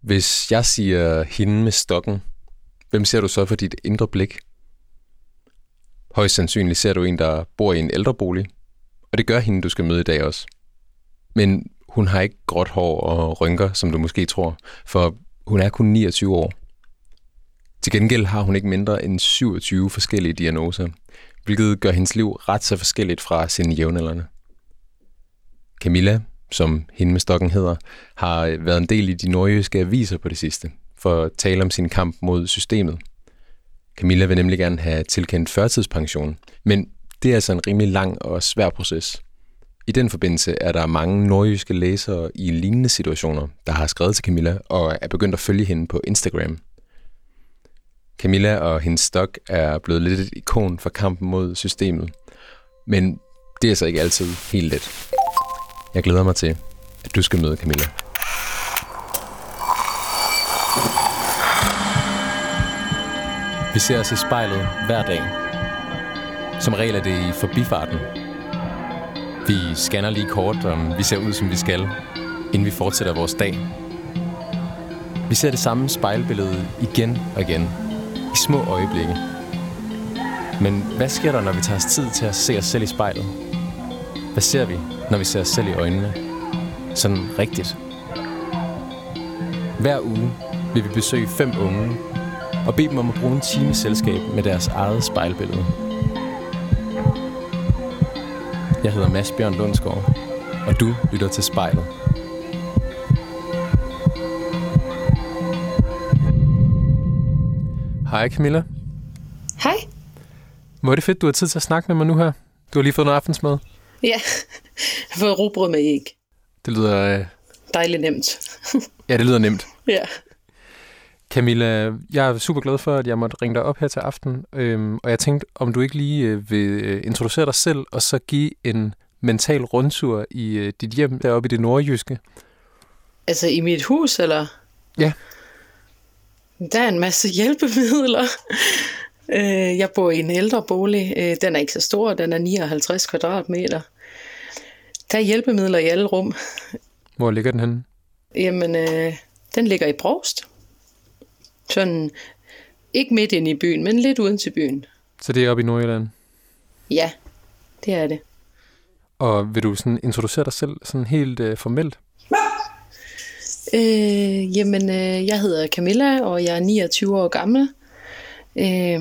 Hvis jeg siger hende med stokken, hvem ser du så for dit indre blik? Højst sandsynligt ser du en, der bor i en ældrebolig, og det gør hende, du skal møde i dag også. Men hun har ikke gråt hår og rynker, som du måske tror, for hun er kun 29 år. Til gengæld har hun ikke mindre end 27 forskellige diagnoser, hvilket gør hendes liv ret så forskelligt fra sine jævnaldrende. Camilla, som hende med stokken hedder, har øh, været en del i de nordjyske aviser på det sidste, for at tale om sin kamp mod systemet. Camilla vil nemlig gerne have tilkendt førtidspension, men det er altså en rimelig lang og svær proces. I den forbindelse er der mange nordjyske læsere i lignende situationer, der har skrevet til Camilla og er begyndt at følge hende på Instagram. Camilla og hendes stok er blevet lidt et ikon for kampen mod systemet, men det er så ikke altid helt let. Jeg glæder mig til, at du skal møde Camilla. Vi ser os i spejlet hver dag. Som regel er det i forbifarten. Vi scanner lige kort, om vi ser ud, som vi skal, inden vi fortsætter vores dag. Vi ser det samme spejlbillede igen og igen, i små øjeblikke. Men hvad sker der, når vi tager os tid til at se os selv i spejlet? Hvad ser vi, når vi ser os selv i øjnene? Sådan rigtigt. Hver uge vil vi besøge fem unge og bede dem om at bruge en time selskab med deres eget spejlbillede. Jeg hedder Mads Bjørn Lundsgaard, og du lytter til spejlet. Hej Camilla. Hej. Hvor er det fedt, du har tid til at snakke med mig nu her. Du har lige fået noget aftensmad. Ja, jeg har fået robrød med æg. Det lyder... Øh... Dejligt nemt. ja, det lyder nemt. Ja. Camilla, jeg er super glad for, at jeg måtte ringe dig op her til aften, øhm, og jeg tænkte, om du ikke lige øh, vil øh, introducere dig selv, og så give en mental rundtur i øh, dit hjem deroppe i det nordjyske. Altså i mit hus, eller? Ja. Der er en masse hjælpemidler. Øh, jeg bor i en ældre bolig. Øh, den er ikke så stor, den er 59 kvadratmeter. Der er hjælpemidler i alle rum. Hvor ligger den henne? Jamen, øh, den ligger i Brost. Sådan, ikke midt ind i byen, men lidt uden til byen. Så det er oppe i Nordjylland? Ja, det er det. Og vil du sådan introducere dig selv sådan helt øh, formelt? Øh, jamen, øh, jeg hedder Camilla, og jeg er 29 år gammel. Øh,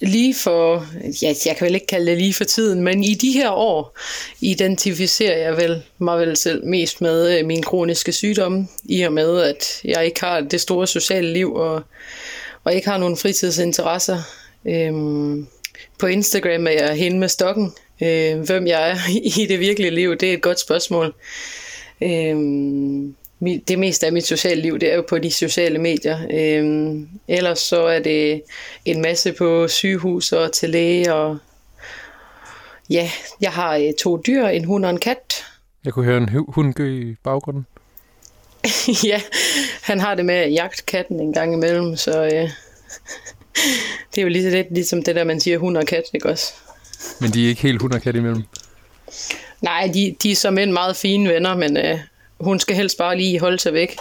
lige for, ja, jeg kan vel ikke kalde det lige for tiden, men i de her år identificerer jeg vel mig vel selv mest med øh, min kroniske sygdomme, i og med, at jeg ikke har det store sociale liv, og, og ikke har nogen fritidsinteresser. Øhm, på Instagram er jeg hende med stokken. Øh, hvem jeg er i det virkelige liv, det er et godt spørgsmål. Øhm, det meste af mit sociale liv, det er jo på de sociale medier. Øhm, ellers så er det en masse på sygehus og til læge. Og ja, jeg har øh, to dyr, en hund og en kat. Jeg kunne høre en hund gø i baggrunden. ja, han har det med at jagte katten en gang imellem, så øh, det er jo lige lidt ligesom det der, man siger hund og kat, ikke også? Men de er ikke helt hund og kat imellem? Nej, de, de er som en meget fine venner, men øh, hun skal helst bare lige holde sig væk.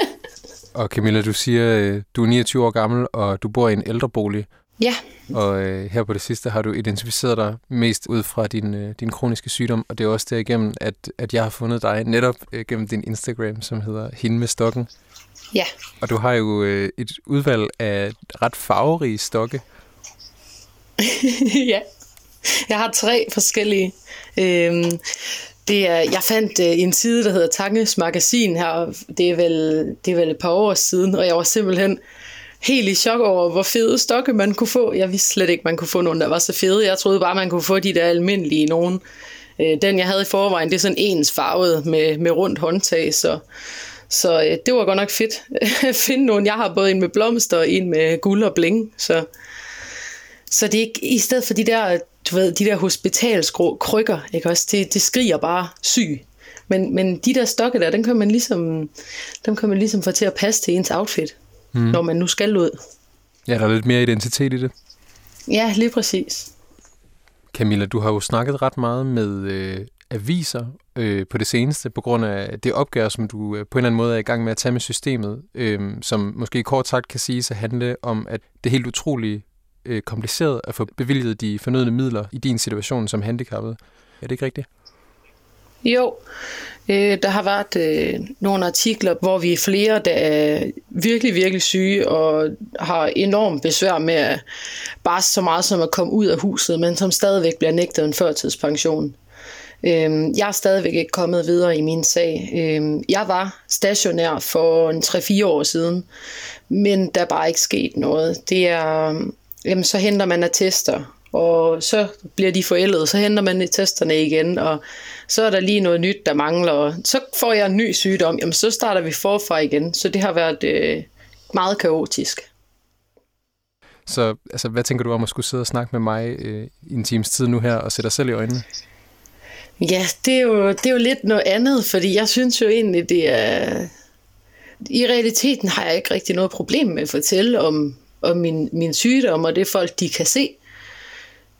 og Camilla, du siger, øh, du er 29 år gammel, og du bor i en ældrebolig. Ja. Og øh, her på det sidste har du identificeret dig mest ud fra din, øh, din kroniske sygdom, og det er også derigennem, at, at jeg har fundet dig netop øh, gennem din Instagram, som hedder Hende med stokken. Ja. Og du har jo øh, et udvalg af ret farverige stokke. ja. Jeg har tre forskellige. Øhm, det er, jeg fandt øh, en side, der hedder Tanges Magasin her. Det er, vel, det er vel et par år siden, og jeg var simpelthen helt i chok over, hvor fede stokke man kunne få. Jeg vidste slet ikke, man kunne få nogen, der var så fede. Jeg troede bare, man kunne få de der almindelige nogen. Øh, den, jeg havde i forvejen, det er sådan ens farvet med, med rundt håndtag, så, så øh, det var godt nok fedt at finde nogen. Jeg har både en med blomster og en med guld og bling, så, så det er ikke, i stedet for de der du ved, de der hospitalsgrå krykker, ikke også, det, det skriger bare syg. Men, men de der stokke der, den kan man ligesom, dem kan man ligesom få til at passe til ens outfit, mm. når man nu skal ud. Ja, der er lidt mere identitet i det. Ja, lige præcis. Camilla, du har jo snakket ret meget med øh, aviser øh, på det seneste, på grund af det opgør, som du øh, på en eller anden måde er i gang med at tage med systemet, øh, som måske kort sagt kan sige at handle om, at det helt utroligt øh, kompliceret at få bevilget de fornødne midler i din situation som handicappet. Er det ikke rigtigt? Jo, øh, der har været øh, nogle artikler, hvor vi er flere, der er virkelig, virkelig syge og har enormt besvær med at bare så meget som at komme ud af huset, men som stadigvæk bliver nægtet en førtidspension. Øh, jeg er stadigvæk ikke kommet videre i min sag. Øh, jeg var stationær for en 3-4 år siden, men der er bare ikke sket noget. Det er, jamen, så henter man attester, og så bliver de forældet, så henter man testerne igen, og så er der lige noget nyt, der mangler, og så får jeg en ny sygdom, jamen så starter vi forfra igen. Så det har været øh, meget kaotisk. Så altså, hvad tænker du om at skulle sidde og snakke med mig øh, i en times tid nu her, og sætte dig selv i øjnene? Ja, det er, jo, det er jo lidt noget andet, fordi jeg synes jo egentlig, det er... I realiteten har jeg ikke rigtig noget problem med at fortælle om, og min, min sygdom, og det folk, de kan se.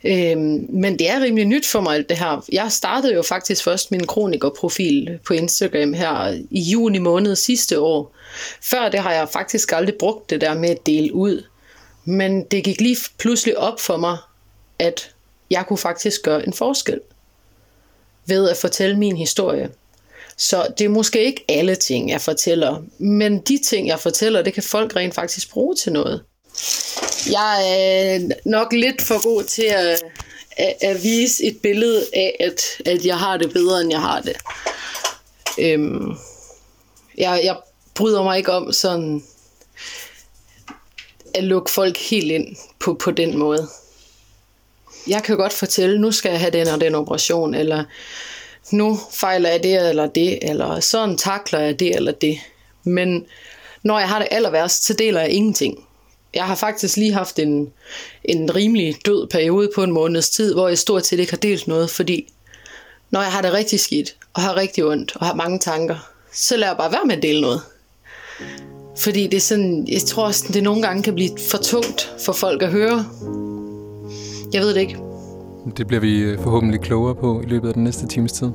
Øhm, men det er rimelig nyt for mig, alt det her. Jeg startede jo faktisk først min kronikerprofil på Instagram her i juni måned sidste år. Før det har jeg faktisk aldrig brugt det der med at dele ud. Men det gik lige pludselig op for mig, at jeg kunne faktisk gøre en forskel ved at fortælle min historie. Så det er måske ikke alle ting, jeg fortæller, men de ting, jeg fortæller, det kan folk rent faktisk bruge til noget. Jeg er nok lidt for god til at, at, at vise et billede af, at, at jeg har det bedre, end jeg har det. Øhm, jeg, jeg bryder mig ikke om sådan at lukke folk helt ind på, på den måde. Jeg kan godt fortælle, nu skal jeg have den og den operation, eller nu fejler jeg det eller det, eller sådan takler jeg det eller det. Men når jeg har det aller værst, så deler jeg ingenting jeg har faktisk lige haft en, en rimelig død periode på en måneds tid, hvor jeg stort set ikke har delt noget, fordi når jeg har det rigtig skidt, og har rigtig ondt, og har mange tanker, så lader jeg bare være med at dele noget. Fordi det er sådan, jeg tror også, det nogle gange kan blive for tungt for folk at høre. Jeg ved det ikke. Det bliver vi øh, forhåbentlig klogere på i løbet af den næste times tid.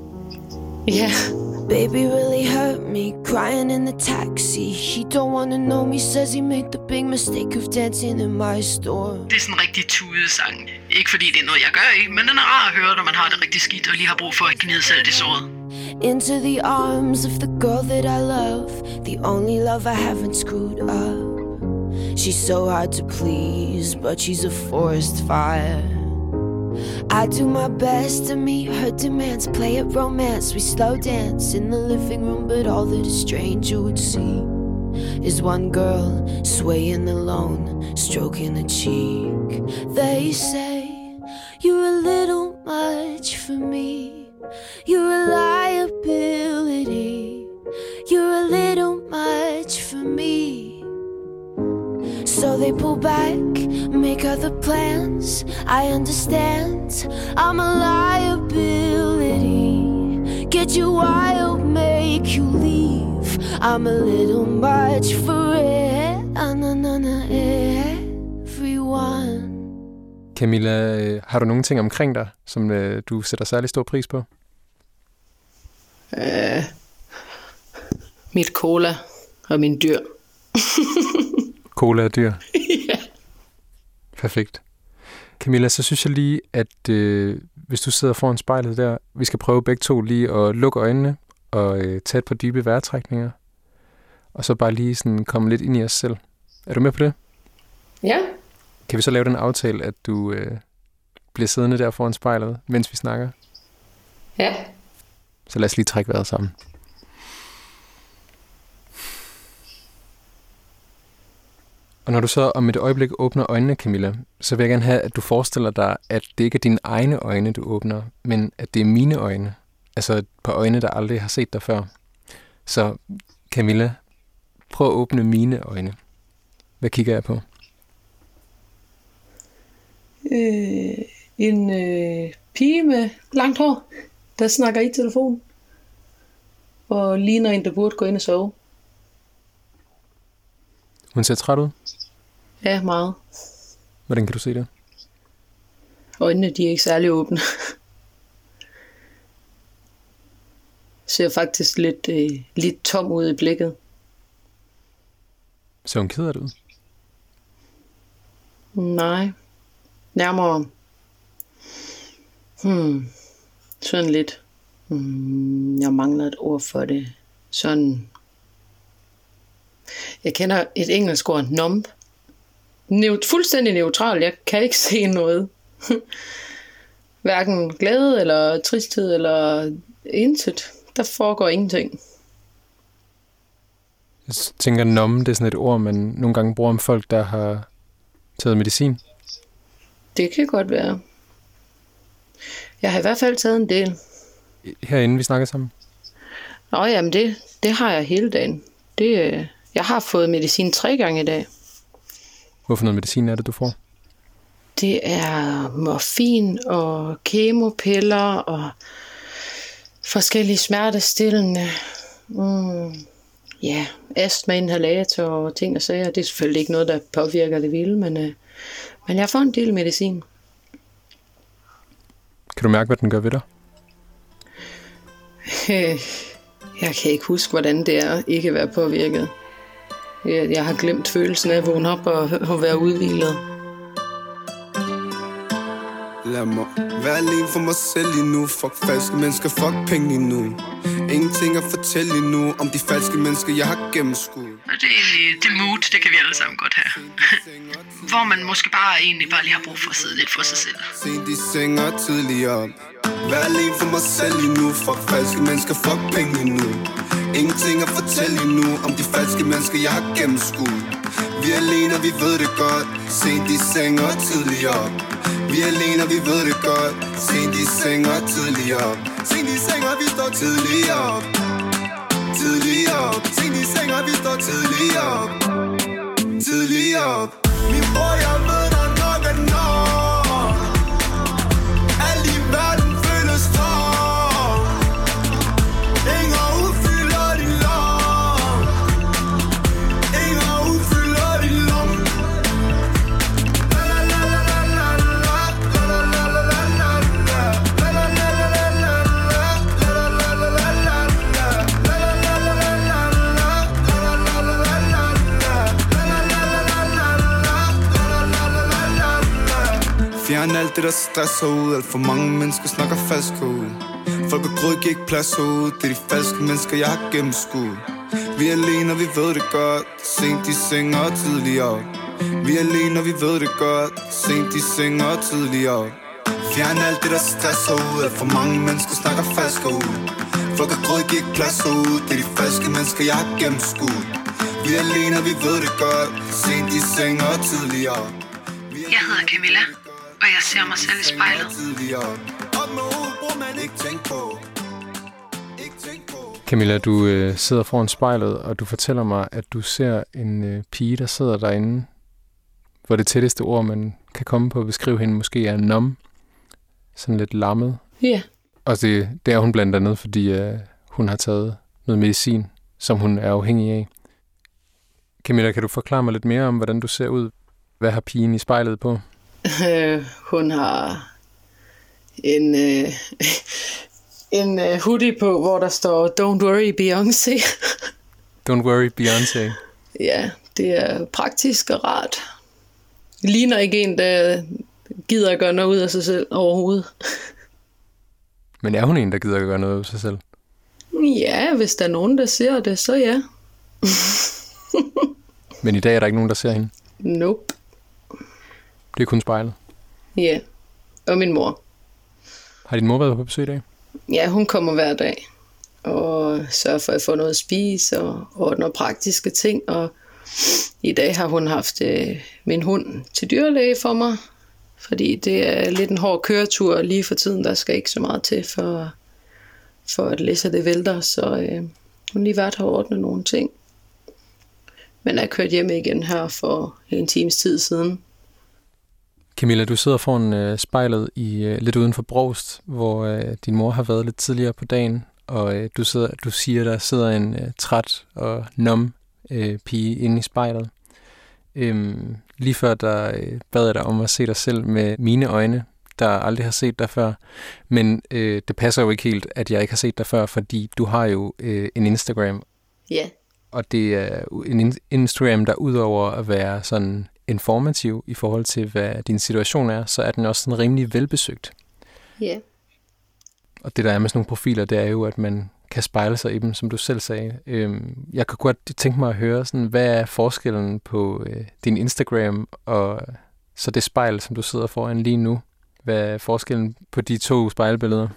Ja. Yeah. Baby really hurt me, crying in the taxi. He don't wanna know me, says he made the big mistake of dancing in my store. Det er sådan en rigtig tudesang. Ikke fordi det er noget, jeg gør, ikke? men den er rar at høre, når man har det rigtig skidt og lige har brug for at gnide selv i såret. Into the arms of the girl that I love, the only love I haven't screwed up. She's so hard to please, but she's a forest fire. I do my best to meet her demands, play at romance. We slow dance in the living room, but all that a stranger would see is one girl swaying alone, stroking a cheek. They say, You're a little much for me, you're a liability, you're a little much for me. So they pull back, make other plans. I understand, I'm a liability. Get you wild, make you leave. I'm a little much for everyone. Camilla, øh, har du nogle ting omkring dig, som øh, du sætter særlig stor pris på? Uh, mit cola og min dyr. Cola er dyr. ja. Perfekt. Camilla, så synes jeg lige, at øh, hvis du sidder foran spejlet der, vi skal prøve begge to lige at lukke øjnene og øh, tage et par dybe vejrtrækninger. Og så bare lige sådan komme lidt ind i os selv. Er du med på det? Ja. Kan vi så lave den aftale, at du øh, bliver siddende der foran spejlet, mens vi snakker? Ja. Så lad os lige trække vejret sammen. Og når du så om et øjeblik åbner øjnene, Camilla, så vil jeg gerne have, at du forestiller dig, at det ikke er dine egne øjne, du åbner, men at det er mine øjne. Altså på øjne, der aldrig har set dig før. Så Camilla, prøv at åbne mine øjne. Hvad kigger jeg på? Øh, en øh, pige med langt hår, der snakker i telefon. Og ligner en, der burde gå ind og sove. Hun ser træt ud? Ja, meget. Hvordan kan du se det? Øjnene, de er ikke særlig åbne. ser faktisk lidt, øh, lidt tom ud i blikket. Så hun ked af det ud? Nej. Nærmere. Hmm. Sådan lidt. Hmm. Jeg mangler et ord for det. Sådan. Jeg kender et engelsk ord, numb. Neut- fuldstændig neutral. Jeg kan ikke se noget. Hverken glæde eller tristhed eller intet. Der foregår ingenting. Jeg tænker, nomme, det er sådan et ord, man nogle gange bruger om folk, der har taget medicin. Det kan godt være. Jeg har i hvert fald taget en del. Herinde, vi snakker sammen. Nå, jamen det, det har jeg hele dagen. Det, øh, jeg har fået medicin tre gange i dag. Hvorfor noget medicin er det, du får? Det er morfin og kemopiller og forskellige smertestillende. Mm, ja, astma-inhalator og ting og sager. Det er selvfølgelig ikke noget, der påvirker det vilde, men, øh, men jeg får en del medicin. Kan du mærke, hvad den gør ved dig? Jeg kan ikke huske, hvordan det er ikke at være påvirket. Jeg, jeg har glemt følelsen af at vågne op og, og være udvilet. Lad mig være alene for mig selv lige nu. Fuck falske mennesker, fuck penge lige nu. Ingenting at fortælle lige nu Om de falske mennesker, jeg har gennemskuet. Det er egentlig det mood, det kan vi alle sammen godt have. Hvor man måske bare egentlig bare lige har brug for at sidde lidt for sig selv. Sent i seng og tidligere op. Vær alene for mig selv lige nu. Fuck falske mennesker, fuck penge lige nu. Ingenting at fortælle lige nu Om de falske mennesker, jeg har gennemskuet vi er alene, og vi ved det godt. Sent i seng og tidlig op. Vi er alene, og vi ved det godt. Sent i seng og tidlig op. Sent i seng, og vi står tidlig op. Tidlig op. Sent i seng, og vi står tidlig op. Tidlig op. Min bror, la alt det, der stresser ud Alt for mange mennesker snakker falsk ud. Folk og grød ikke plads ud Det er de falske mennesker, jeg har gennemskuet. Vi er alene, og vi ved det godt. Sent i seng og tidligere. Op Vi er alene, og vi ved det godt. Sent i seng og tidligere. Op Fjern alt det, der stresser ud Alt for mange mennesker snakker falsk ud. Folk og grød ikke plads ud Det er de falske mennesker, jeg har gennemskuet. Vi er alene, og vi ved det godt. Sent i seng og tidligere. Op Jeg hedder Camilla, og jeg ser mig selv i spejlet. Camilla, du øh, sidder foran spejlet, og du fortæller mig, at du ser en øh, pige, der sidder derinde, hvor det tætteste ord, man kan komme på at beskrive hende, måske er nom. Sådan lidt lammet. Ja, Og det, det er hun blandt andet, fordi øh, hun har taget noget medicin, som hun er afhængig af. Camilla, kan du forklare mig lidt mere om, hvordan du ser ud? Hvad har pigen i spejlet på? Øh, hun har en, øh, en øh, hoodie på, hvor der står Don't worry Beyoncé. Don't worry, Beyoncé. ja, det er praktisk og rart. Ligner ikke en, der gider at gøre noget ud af sig selv overhovedet. Men er hun en, der gider at gøre noget af sig selv? Ja, hvis der er nogen, der ser det, så ja. Men i dag er der ikke nogen, der ser hende. Nope. Det er kun spejlet. Ja, og min mor. Har din mor været på besøg i dag? Ja, hun kommer hver dag og sørger for at få noget at spise og ordner praktiske ting. Og i dag har hun haft øh, min hund til dyrlæge for mig, fordi det er lidt en hård køretur lige for tiden. Der skal ikke så meget til for, for at læse det vælter, så øh, hun lige været her og ordnet nogle ting. Men er kørt hjem igen her for en times tid siden. Camilla, du sidder foran øh, spejlet i øh, lidt uden for Brost, hvor øh, din mor har været lidt tidligere på dagen, og øh, du, sidder, du siger, der sidder en øh, træt og nom øh, pige inde i spejlet. Øhm, lige før der øh, bad jeg dig om at se dig selv med mine øjne, der aldrig har set dig før. Men øh, det passer jo ikke helt, at jeg ikke har set dig før, fordi du har jo øh, en Instagram. Ja. Og det er en Instagram, der udover at være sådan informativ i forhold til, hvad din situation er, så er den også sådan rimelig velbesøgt. Ja. Og det der er med sådan nogle profiler, det er jo, at man kan spejle sig i dem, som du selv sagde. Øhm, jeg kan godt tænke mig at høre, sådan, hvad er forskellen på øh, din Instagram og så det spejl, som du sidder foran lige nu? Hvad er forskellen på de to spejlbilleder?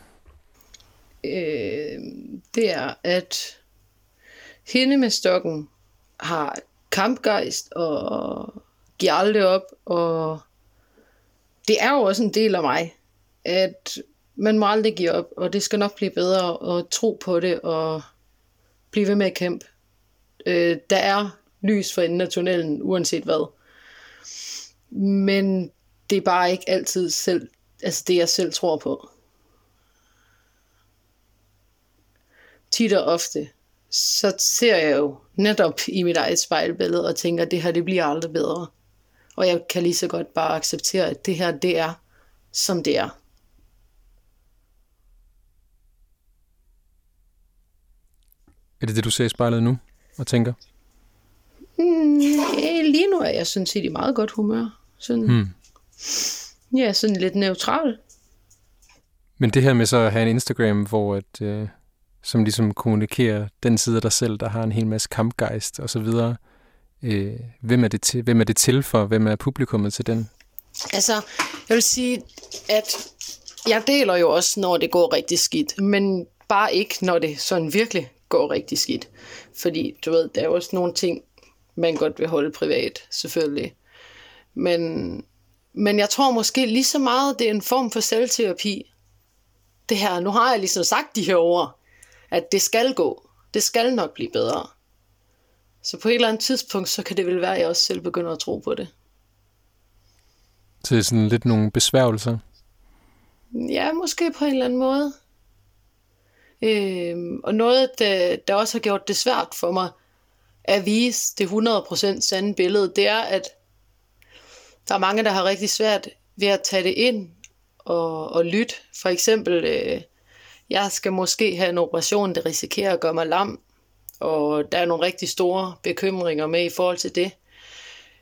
Øh, det er, at hende med stokken har kampgejst og giver aldrig op, og det er jo også en del af mig, at man må aldrig give op, og det skal nok blive bedre, og tro på det, og blive ved med at kæmpe. Øh, der er lys for enden af tunnelen, uanset hvad. Men det er bare ikke altid selv, altså det, jeg selv tror på. Tit og ofte, så ser jeg jo netop i mit eget spejlbillede og tænker, at det her, det bliver aldrig bedre. Og jeg kan lige så godt bare acceptere, at det her, det er, som det er. Er det det, du ser i spejlet nu og tænker? Mm, lige nu er jeg sådan set i meget godt humør. Sådan, Hmm. Ja, sådan lidt neutral. Men det her med så at have en Instagram, hvor at, øh, som ligesom kommunikerer den side af dig selv, der har en hel masse kampgejst og så videre. Øh, hvem, er det til, hvem er det til for? Hvem er publikummet til den? Altså, jeg vil sige, at jeg deler jo også, når det går rigtig skidt, men bare ikke, når det sådan virkelig går rigtig skidt. Fordi, du ved, der er jo også nogle ting, man godt vil holde privat, selvfølgelig. Men, men jeg tror måske lige så meget, det er en form for selvterapi. Det her, nu har jeg ligesom sagt de her ord, at det skal gå. Det skal nok blive bedre. Så på et eller andet tidspunkt, så kan det vel være, at jeg også selv begynder at tro på det. Til sådan lidt nogle besværgelser? Ja, måske på en eller anden måde. Øhm, og noget, der, der også har gjort det svært for mig at vise det 100% sande billede, det er, at der er mange, der har rigtig svært ved at tage det ind og, og lytte. For eksempel, øh, jeg skal måske have en operation, der risikerer at gøre mig lam, og der er nogle rigtig store bekymringer med i forhold til det.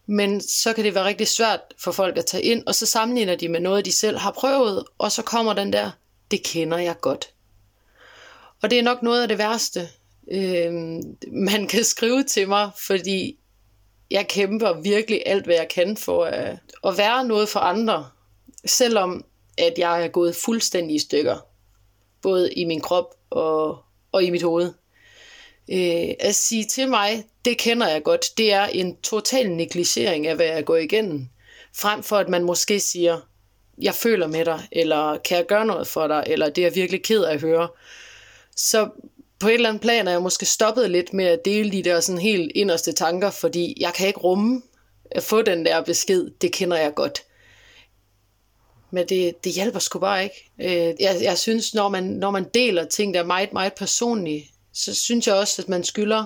Men så kan det være rigtig svært for folk at tage ind, og så sammenligner de med noget, de selv har prøvet, og så kommer den der, det kender jeg godt. Og det er nok noget af det værste, øh, man kan skrive til mig, fordi jeg kæmper virkelig alt, hvad jeg kan for at, at være noget for andre, selvom at jeg er gået fuldstændig i stykker, både i min krop og, og i mit hoved. Øh, at sige til mig, det kender jeg godt, det er en total negligering af, hvad jeg går igennem, frem for at man måske siger, jeg føler med dig, eller kan jeg gøre noget for dig, eller det er jeg virkelig ked af at høre. Så på et eller andet plan er jeg måske stoppet lidt med at dele de der sådan helt inderste tanker, fordi jeg kan ikke rumme at få den der besked, det kender jeg godt. Men det, det hjælper sgu bare ikke. Øh, jeg, jeg synes, når man, når man deler ting, der er meget, meget personlige, så synes jeg også, at man skylder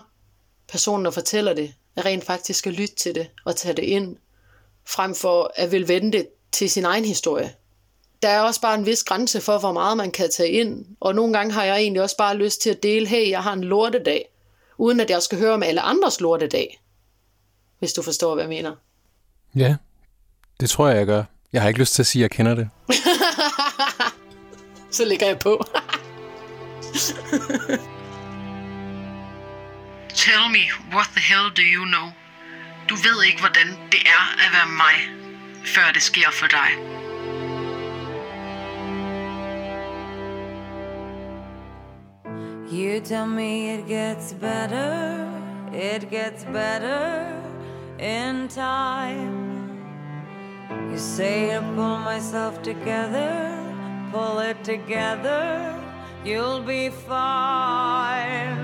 personen, der fortæller det, at rent faktisk skal lytte til det og tage det ind, frem for at vil vende det til sin egen historie. Der er også bare en vis grænse for, hvor meget man kan tage ind, og nogle gange har jeg egentlig også bare lyst til at dele, hey, jeg har en lortedag, uden at jeg skal høre om alle andres lortedag, hvis du forstår, hvad jeg mener. Ja, det tror jeg, jeg gør. Jeg har ikke lyst til at sige, at jeg kender det. Så lægger jeg på. Tell me, what the hell do you know? Du ved ikke, hvordan det er at være mig, før det sker for dig. You tell me it gets better, it gets better in time. You say I pull myself together, pull it together, you'll be fine.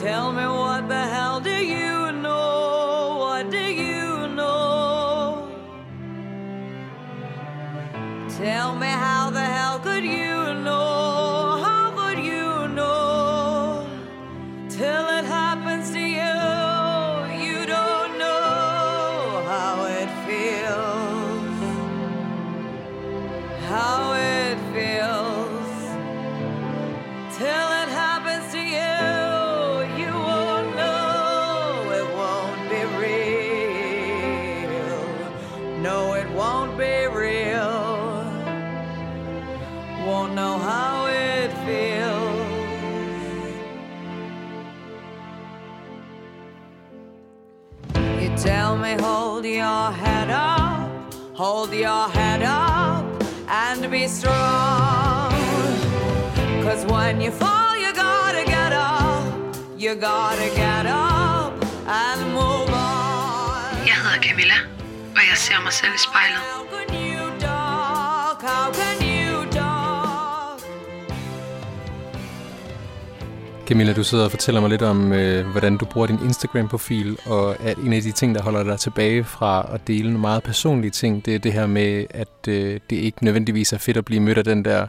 Tell me what the hell do you know? What do you know? Tell me how the hell could you me, hold your head up, hold your head up, and be strong. Cause when you fall, you gotta get up, you gotta get up and move on. Jeg hedder Camilla, og jeg ser mig selv i spejlet. How can you talk? How can Camilla, du sidder og fortæller mig lidt om, øh, hvordan du bruger din Instagram-profil, og at en af de ting, der holder dig tilbage fra at dele nogle meget personlige ting, det er det her med, at øh, det ikke nødvendigvis er fedt at blive mødt af den der,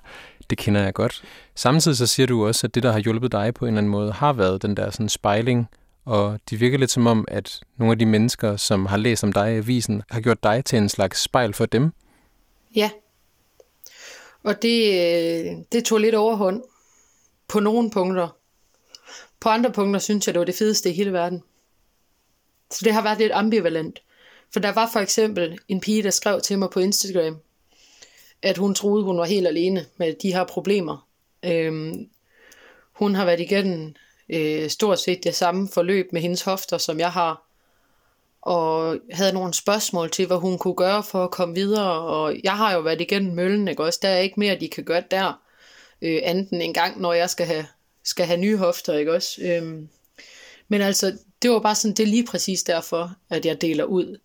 det kender jeg godt. Samtidig så siger du også, at det, der har hjulpet dig på en eller anden måde, har været den der sådan spejling, og det virker lidt som om, at nogle af de mennesker, som har læst om dig i avisen, har gjort dig til en slags spejl for dem. Ja. Og det, øh, det tog lidt overhånd på nogle punkter. På andre punkter synes jeg, det var det fedeste i hele verden. Så det har været lidt ambivalent. For der var for eksempel en pige, der skrev til mig på Instagram, at hun troede, hun var helt alene med de her problemer. Øhm, hun har været igennem øh, stort set det samme forløb med hendes hofter, som jeg har. Og havde nogle spørgsmål til, hvad hun kunne gøre for at komme videre. Og jeg har jo været igennem møllen, ikke også? Der er ikke mere, de kan gøre der. Øh, anden en gang, når jeg skal have, skal have nye hofter, ikke også? Øhm, men altså, det var bare sådan, det er lige præcis derfor, at jeg deler ud.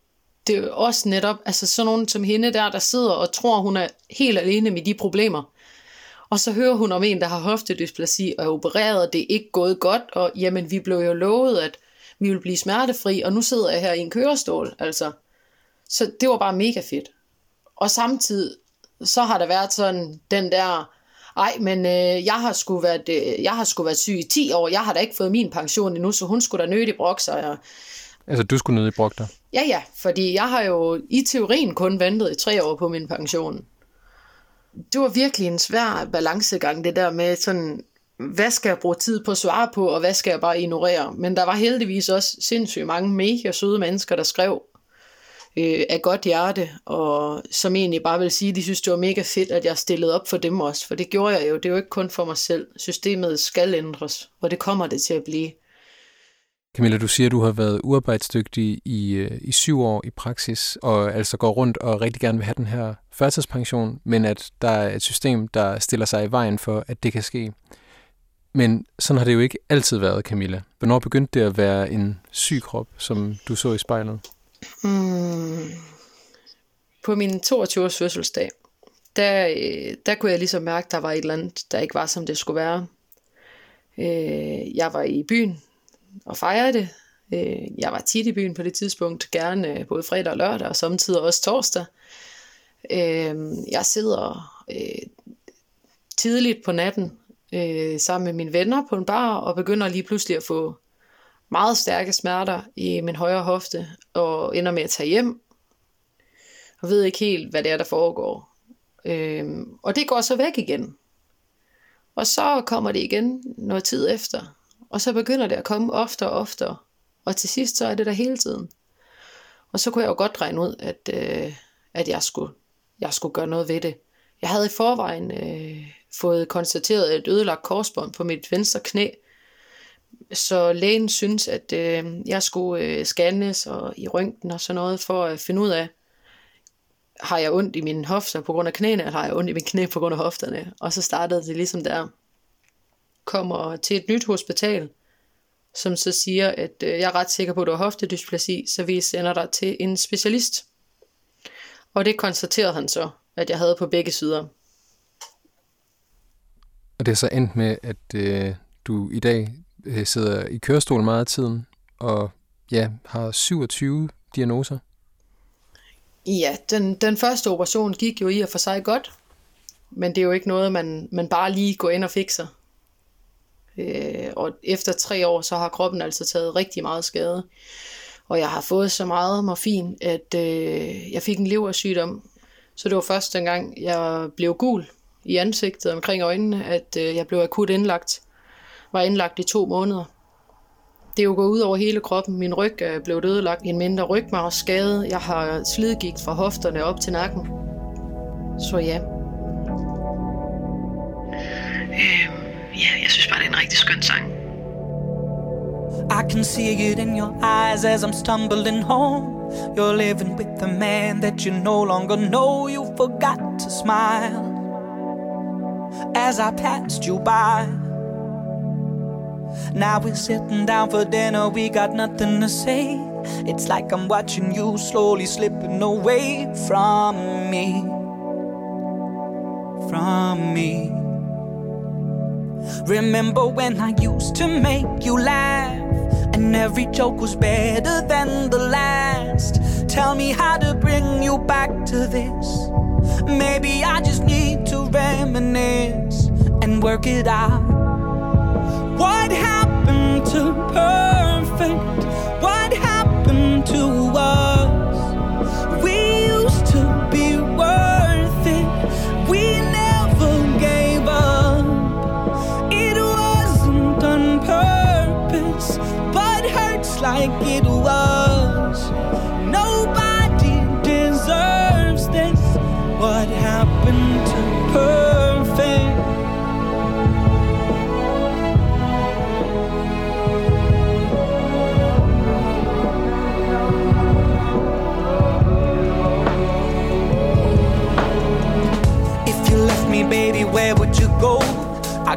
Det er også netop, altså sådan nogen som hende der, der sidder og tror, hun er helt alene med de problemer. Og så hører hun om en, der har hoftedysplasi og er opereret, det er ikke gået godt, og jamen, vi blev jo lovet, at vi ville blive smertefri, og nu sidder jeg her i en kørestol, altså. Så det var bare mega fedt. Og samtidig, så har der været sådan den der, ej, men øh, jeg, har sgu været, øh, jeg har sgu været syg i 10 år, jeg har da ikke fået min pension endnu, så hun skulle da nødig brokke sig. Og, Altså, du skulle ned i brok dig. Ja, ja, fordi jeg har jo i teorien kun ventet i tre år på min pension. Det var virkelig en svær balancegang, det der med sådan, hvad skal jeg bruge tid på at svare på, og hvad skal jeg bare ignorere. Men der var heldigvis også sindssygt mange mega søde mennesker, der skrev øh, af godt hjerte, og som egentlig bare vil sige, at de synes, det var mega fedt, at jeg stillede op for dem også, for det gjorde jeg jo. Det er jo ikke kun for mig selv. Systemet skal ændres, og det kommer det til at blive. Camilla, du siger, at du har været uarbejdsdygtig i, øh, i syv år i praksis, og altså går rundt og rigtig gerne vil have den her førtidspension, men at der er et system, der stiller sig i vejen for, at det kan ske. Men sådan har det jo ikke altid været, Camilla. Hvornår begyndte det at være en syg krop, som du så i spejlet? Mm. På min 22-års fødselsdag, der, øh, der kunne jeg ligesom mærke, at der var et eller andet, der ikke var, som det skulle være. Øh, Jeg var i byen og fejrede det. Øh, Jeg var tit i byen på det tidspunkt, gerne øh, både fredag og lørdag, og samtidig også torsdag. Øh, Jeg sidder øh, tidligt på natten øh, sammen med mine venner på en bar, og begynder lige pludselig at få meget stærke smerter i min højre hofte, og ender med at tage hjem, og ved ikke helt, hvad det er, der foregår. Øhm, og det går så væk igen. Og så kommer det igen noget tid efter, og så begynder det at komme oftere og oftere, og til sidst så er det der hele tiden. Og så kunne jeg jo godt regne ud, at, øh, at jeg, skulle, jeg skulle gøre noget ved det. Jeg havde i forvejen øh, fået konstateret et ødelagt korsbånd på mit venstre knæ, så lægen synes, at øh, jeg skulle øh, scannes og i røntgen og sådan noget, for at finde ud af, har jeg ondt i mine hofter på grund af knæene, eller har jeg ondt i mine knæ på grund af hofterne? Og så startede det ligesom der. Kommer til et nyt hospital, som så siger, at øh, jeg er ret sikker på, at du har hoftedysplasi, så vi sender dig til en specialist. Og det konstaterede han så, at jeg havde på begge sider. Og det er så endt med, at øh, du i dag øh, sidder i kørestol meget af tiden, og ja, har 27 diagnoser. Ja, den, den første operation gik jo i og for sig godt, men det er jo ikke noget, man, man bare lige går ind og fikser. Øh, og efter tre år, så har kroppen altså taget rigtig meget skade. Og jeg har fået så meget morfin, at øh, jeg fik en leversygdom. Så det var første gang, jeg blev gul i ansigtet omkring øjnene, at øh, jeg blev akut indlagt. Var indlagt i to måneder. Det er jo gået ud over hele kroppen. Min ryg er blevet ødelagt. En mindre rygmarvsskade. Jeg har slidgigt fra hofterne op til nakken. Så ja, Øh, ja, jeg synes bare, det er en rigtig skøn sang. I can see it in your eyes as I'm stumbling home. You're living with the man that you no longer know. You forgot to smile as I passed you by. Now we're sitting down for dinner, we got nothing to say. It's like I'm watching you slowly slipping away from me. From me. Remember when I used to make you laugh? And every joke was better than the last. Tell me how to bring you back to this. Maybe I just need to reminisce and work it out. To perfect? What happened to us?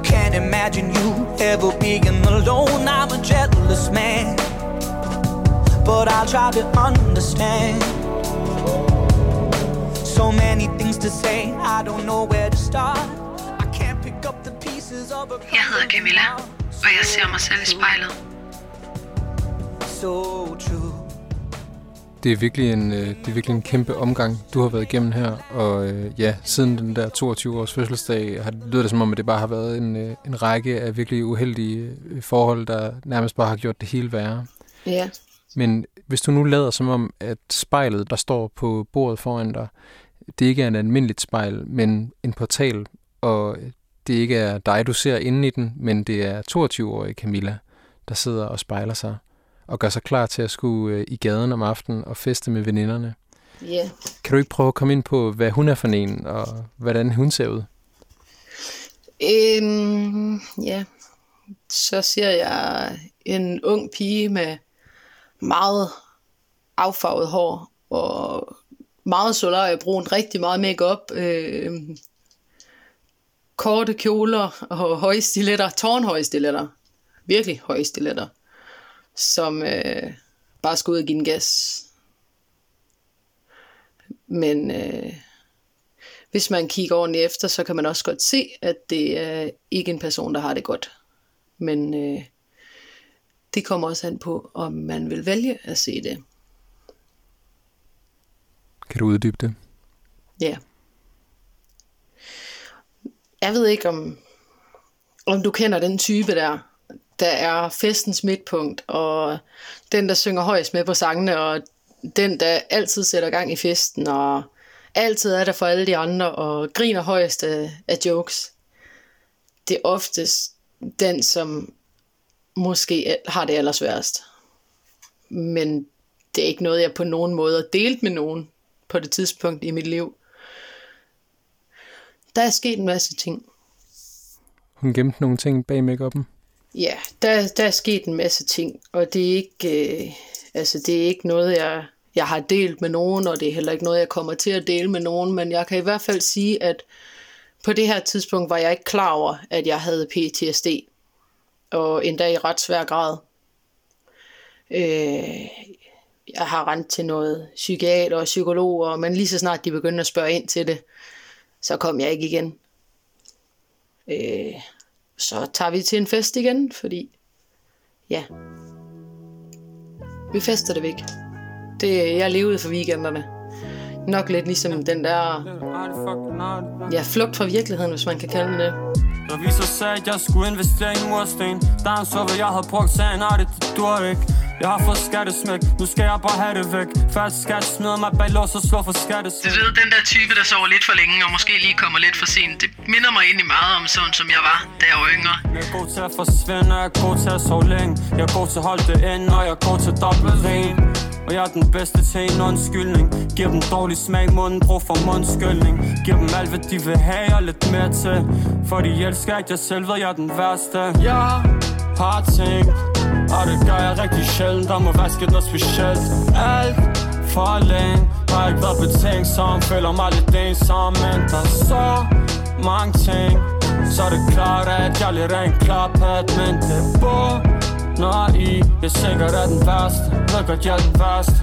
Can't imagine you ever being alone. I'm a jealous man, but I'll try to understand. So many things to say, I don't know where to start. I can't pick up the pieces of a Jeg hedder Camilla, og jeg ser mig selv i spejlet. So true. Det er virkelig en, øh, det er virkelig en kæmpe omgang, du har været igennem her. Og øh, ja, siden den der 22-års fødselsdag, har det lyder det som om, at det bare har været en, øh, en række af virkelig uheldige forhold, der nærmest bare har gjort det hele værre. Ja. Men hvis du nu lader som om, at spejlet, der står på bordet foran dig, det ikke er en almindeligt spejl, men en portal, og det ikke er dig, du ser inde i den, men det er 22-årige Camilla, der sidder og spejler sig og gør sig klar til at skulle øh, i gaden om aftenen og feste med veninderne. Ja. Kan du ikke prøve at komme ind på, hvad hun er for en, og hvordan hun ser ud? Øhm, ja. Så ser jeg en ung pige med meget affarvet hår og meget solariebrun, rigtig meget makeup, øh, korte kjoler og høje stiletter, tårnhøje stiletter, virkelig høje stiletter, som øh, bare skal ud og give den gas. Men øh, hvis man kigger ordentligt efter, så kan man også godt se, at det er ikke en person, der har det godt. Men øh, det kommer også an på, om man vil vælge at se det. Kan du uddybe det? Ja. Jeg ved ikke, om, om du kender den type der, der er festens midtpunkt, og den, der synger højst med på sangene, og den, der altid sætter gang i festen, og altid er der for alle de andre, og griner højst af, af jokes. Det er oftest den, som måske har det allersværest. Men det er ikke noget, jeg på nogen måde har delt med nogen på det tidspunkt i mit liv. Der er sket en masse ting. Hun gemte nogle ting bag make-up'en. Ja, der, der er sket en masse ting, og det er ikke, øh, altså det er ikke noget, jeg, jeg har delt med nogen, og det er heller ikke noget, jeg kommer til at dele med nogen, men jeg kan i hvert fald sige, at på det her tidspunkt var jeg ikke klar over, at jeg havde PTSD, og endda i ret svær grad. Øh, jeg har rent til noget psykiater og psykologer, men lige så snart de begyndte at spørge ind til det, så kom jeg ikke igen. Øh, så tager vi til en fest igen, fordi ja, vi fester det væk. Det, jeg levede for weekenderne. Nok lidt ligesom den der ja, flugt fra virkeligheden, hvis man kan kalde den det. Revisor sagde, at jeg skulle investere i en mursten Da han så, hvad jeg havde brugt, sagde han, nej, det, det ikke jeg har fået skattesmæk, nu skal jeg bare have det væk. Fast skat smider mig bag lås og slår for Du skattesmæk ved, den der type, der sover lidt for længe, og måske lige kommer lidt for sent, det minder mig egentlig meget om sådan, som jeg var, da jeg var yngre. Jeg er god til at forsvinde, jeg er god til at sove længe. Jeg er god til at holde det ind, og jeg er god til dobbelt ren. Og jeg er den bedste til en undskyldning. Giver dem dårlig smag i munden, brug for mundskyldning. Giver dem alt, hvad de vil have og lidt mere til. For de elsker, at jeg selv ved, jeg er den værste. Jeg har tænkt og det gør jeg rigtig sjældent. Der må vaske noget specielt. Alt for længe Har ikke været betænksom. Føler mig lidt ensom Men der er så mange ting. Så er det klart at jeg lidt er en klaphat Men det bor når I. Jeg sikkert er den værste Ved godt jeg er den værste.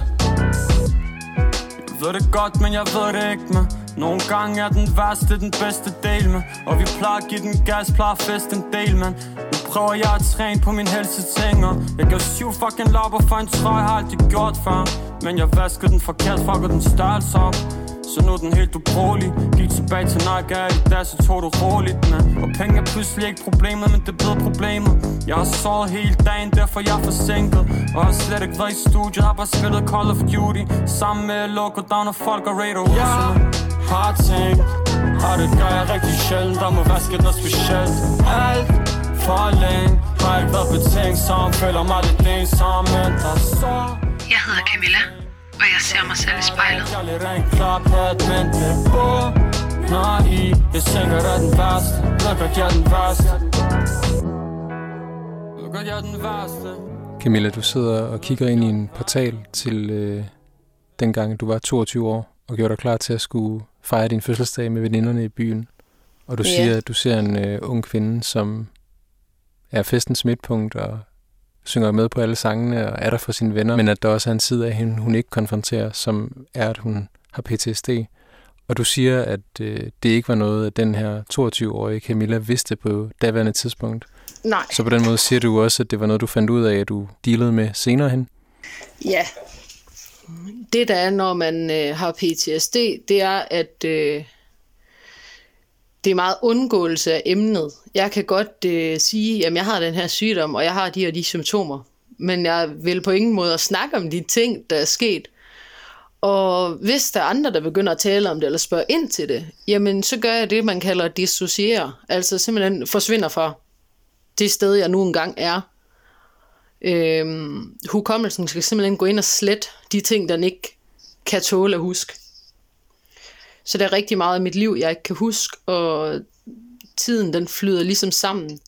Jeg ved det godt, men jeg ved det ikke med nogle gange er den værste den bedste del med. Og vi plejer at give den gas, plejer at feste en del, man Nu prøver jeg at træne på min helseting Og jeg gav syv fucking lapper for en trøje, har aldrig gjort før. Men jeg vaskede den forkert, fuckede den størrelse op. Så nu er den helt ubrugelig. Gik tilbage til Nike i dag, så tog du roligt med. Og penge er pludselig ikke problemet, men det er blevet problemet. Jeg har sovet hele dagen, derfor jeg er forsinket. Og har slet ikke været i studiet, har bare spillet Call of Duty. Sammen med Loco Down og folk og Raider ja. Har tænkt, og det gør jeg rigtig sjældent. Der må vaske noget specielt. Alt for længe Har ikke været betænksom. Føler mig lidt ensom, men der er så Jeg hedder Camilla og jeg ser mig selv i spejlet. Jeg er lidt en klaphat, men det bor Når I, jeg tænker, er den værste. Ved godt, jeg er den værste? Ved godt, jeg er den værste? Camilla, du sidder og kigger ind i en portal til øh, dengang du var 22 år og gjorde dig klar til at skulle fejre din fødselsdag med veninderne i byen. Og du Ja. siger, at du ser en øh, ung kvinde, som er festens midtpunkt og synger med på alle sangene og er der for sine venner, men at der også er en side af hende, hun ikke konfronterer, som er, at hun har PTSD. Og du siger, at øh, det ikke var noget, at den her 22-årige Camilla vidste på daværende tidspunkt. Nej, Så på den måde siger du også, at det var noget, du fandt ud af, at du dealede med senere hen. ja. Det der er, når man øh, har PTSD, det er, at øh, det er meget undgåelse af emnet. Jeg kan godt øh, sige, at jeg har den her sygdom, og jeg har de og de symptomer. Men jeg vil på ingen måde snakke om de ting, der er sket. Og hvis der er andre, der begynder at tale om det, eller spørge ind til det, jamen så gør jeg det, man kalder dissociere. Altså simpelthen forsvinder fra det sted, jeg nu engang er. Øhm, hukommelsen skal simpelthen gå ind og slette de ting, den ikke kan tåle at huske. Så der er rigtig meget af mit liv, jeg ikke kan huske, og tiden den flyder ligesom sammen.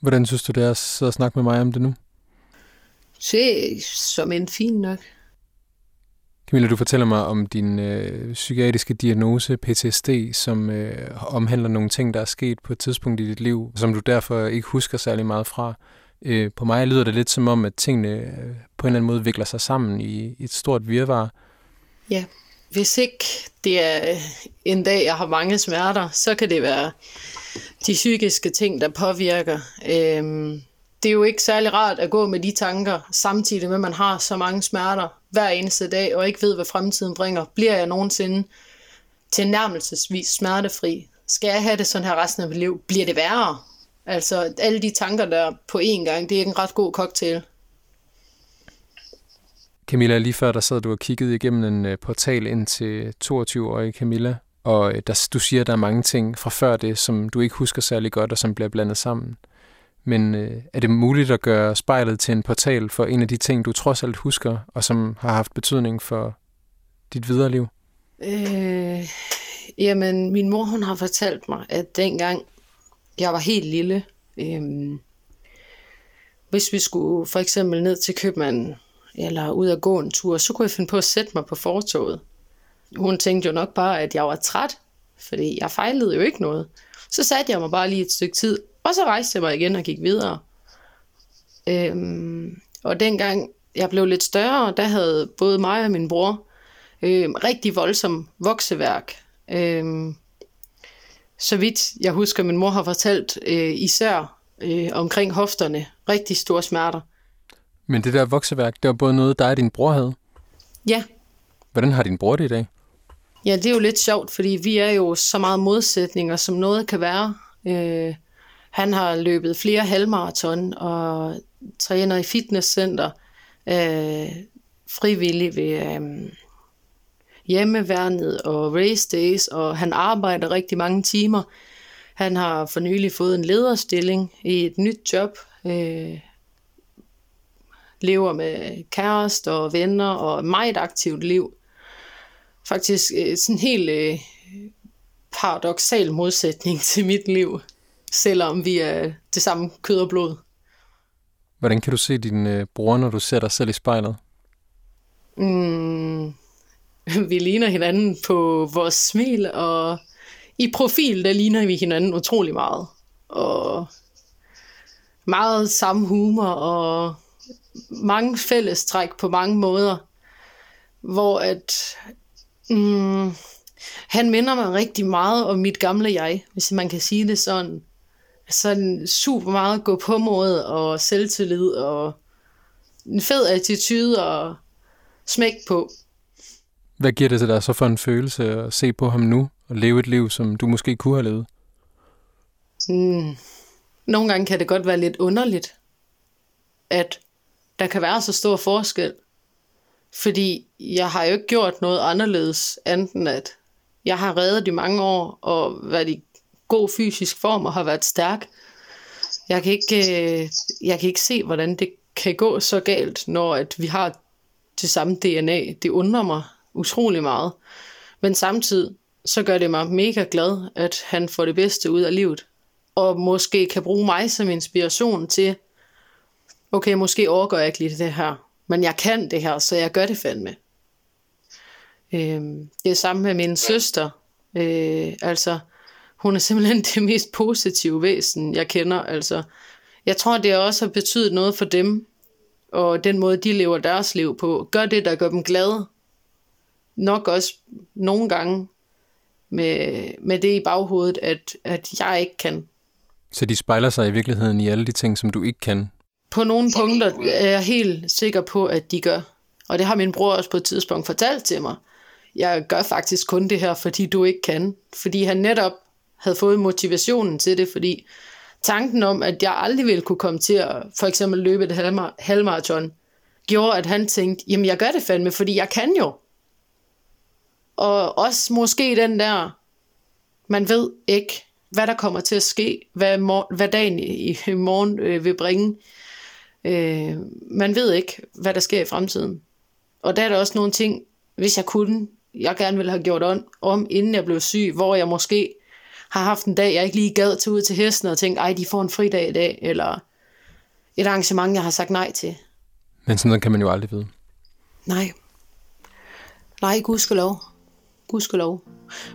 Hvordan synes du, det er at sidde og snakke med mig om det nu? Det er som en fin nok. Camilla, du fortæller mig om din øh, psykiatriske diagnose, PTSD, som øh, omhandler nogle ting, der er sket på et tidspunkt i dit liv, som du derfor ikke husker særlig meget fra. Øh, på mig lyder det lidt som om, at tingene øh, på en eller anden måde vikler sig sammen i et stort virvar. Ja, hvis ikke det er en dag, jeg har mange smerter, så kan det være de psykiske ting, der påvirker. Øhm, det er jo ikke særlig rart at gå med de tanker, samtidig med, at man har så mange smerter hver eneste dag, og ikke ved, hvad fremtiden bringer. Bliver jeg nogensinde tilnærmelsesvis smertefri? Skal jeg have det sådan her resten af mit liv? Bliver det værre? Altså, alle de tanker der på én gang, det er ikke en ret god cocktail. Camilla, lige før der sad du og kiggede igennem en øh, portal ind til 22-årige Camilla, og øh, der, du siger, at der er mange ting fra før det, som du ikke husker særlig godt, og som bliver blandet sammen. Men øh, er det muligt at gøre spejlet til en portal for en af de ting, du trods alt husker, og som har haft betydning for dit videre liv? Øh, jamen, min mor hun har fortalt mig, at dengang jeg var helt lille, Øhm, hvis vi skulle for eksempel ned til købmanden, eller ud og gå en tur, så kunne jeg finde på at sætte mig på fortoget. Hun tænkte jo nok bare, at jeg var træt, fordi jeg fejlede jo ikke noget. Så satte jeg mig bare lige et stykke tid, og så rejste jeg mig igen og gik videre. Øhm, og dengang jeg blev lidt større, der havde både mig og min bror øhm, rigtig voldsom vokseværk. Øhm, så vidt jeg husker, min mor har fortalt øh, især øh, omkring hofterne rigtig store smerter. Men det der vokseværk, det var både noget, dig og din bror havde. Ja, Hvordan har din bror det i dag? Ja, det er jo lidt sjovt, fordi vi er jo så meget modsætninger, som noget kan være. Øh, han har løbet flere halvmarathon og træner i fitnesscenter, øh, frivillig ved øh, hjemmeværnet og race days, og han arbejder rigtig mange timer. Han har for nylig fået en lederstilling i et nyt job, øh, lever med kæreste og venner og et meget aktivt liv faktisk øh, sådan en helt øh, paradoxal modsætning til mit liv, selvom vi er det samme kød og blod. Hvordan kan du se din øh, bror, når du ser dig selv i spejlet? Mm, vi ligner hinanden på vores smil, og i profil, der ligner vi hinanden utrolig meget. Og meget samme humor, og mange fællestræk på mange måder. Hvor at... Mm, han minder mig rigtig meget om mit gamle jeg, hvis man kan sige det sådan. Sådan super meget gå på måde og selvtillid og en fed attitude og smæk på. Hvad giver det til dig så for en følelse at se på ham nu og leve et liv, som du måske kunne have levet? Mm. Nogle gange kan det godt være lidt underligt, at der kan være så stor forskel. Fordi jeg har jo ikke gjort noget anderledes, enten at jeg har reddet i mange år og været i god fysisk form og har været stærk. Jeg kan ikke, øh, jeg kan ikke se, hvordan det kan gå så galt, når at vi har det samme DNA. Det undrer mig utrolig meget. Men samtidig så gør det mig mega glad, at han får det bedste ud af livet. Og måske kan bruge mig som inspiration til, okay, måske overgår jeg ikke lige det her, men jeg kan det her, så jeg gør det fandme. Øh, det er samme med min søster. Øh, altså, hun er simpelthen det mest positive væsen, jeg kender. Altså, jeg tror, det også har betydet noget for dem, og den måde, de lever deres liv på. Gør det, der gør dem glade. Nok også nogle gange med, med det i baghovedet, at, at jeg ikke kan. Så de spejler sig i virkeligheden i alle de ting, som du ikke kan? På nogle punkter er jeg helt sikker på, at de gør. Og det har min bror også på et tidspunkt fortalt til mig jeg gør faktisk kun det her, fordi du ikke kan. Fordi han netop havde fået motivationen til det, fordi tanken om, at jeg aldrig ville kunne komme til at for eksempel løbe et halvmar- halvmarathon, gjorde, at han tænkte, jamen jeg gør det fandme, fordi jeg kan jo. Og også måske den der, man ved ikke, hvad der kommer til at ske, hvad, mor- hvad dagen i, i morgen øh, vil bringe. Øh, man ved ikke, hvad der sker i fremtiden. Og der er der også nogle ting, hvis jeg kunne, jeg gerne ville have gjort om, om, inden jeg blev syg, hvor jeg måske har haft en dag, jeg ikke lige gad til ud til hesten og tænkt, ej, de får en fridag i dag, eller et arrangement, jeg har sagt nej til. Men sådan noget kan man jo aldrig vide. Nej. Nej, gudskelov. Gudskelov.